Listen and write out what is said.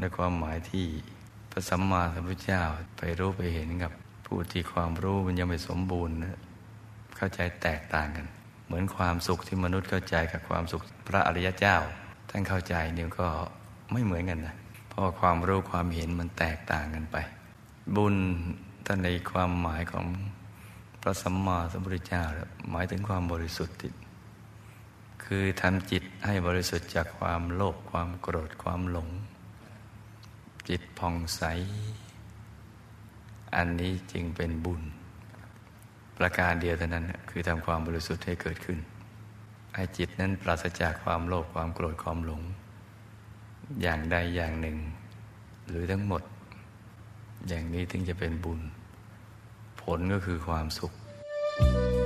ในความหมายที่พระสัมมาสัมพุทธเจ้าไปรู้ไปเห็นกับผู้ที่ความรู้มันยังไม่สมบูรณ์นะเข้าใจแตกต่างกัน เหมือนความสุขที่มนุษย์เข้าใจกับความสุขพระอริยเจ้า ท่านเข้าใจเนี่ยก็ไม่เหมือนกันนะเพราะความรู้ความเห็นมันแตกต่างกันไป บุญท่านในความหมายของพระสัมมาสัมพุทธเจ้าหมายถึงความบริสุทธิ์ คือทำจิตให้บริสุทธิ์จากความโลภความโกรธความหลง จิตผ่องใส อันนี้จึงเป็นบุญ ประการเดียวเท่านั้นคือทำความบริสุทธิ์ให้เกิดขึ้น ให้จิตนั้นปราศจากความโลภความโกรธความหลง อย่างใดอย่างหนึ่ง หรือทั้งหมด อย่างนี้ถึงจะเป็นบุญ ผลก็คือความสุข thank you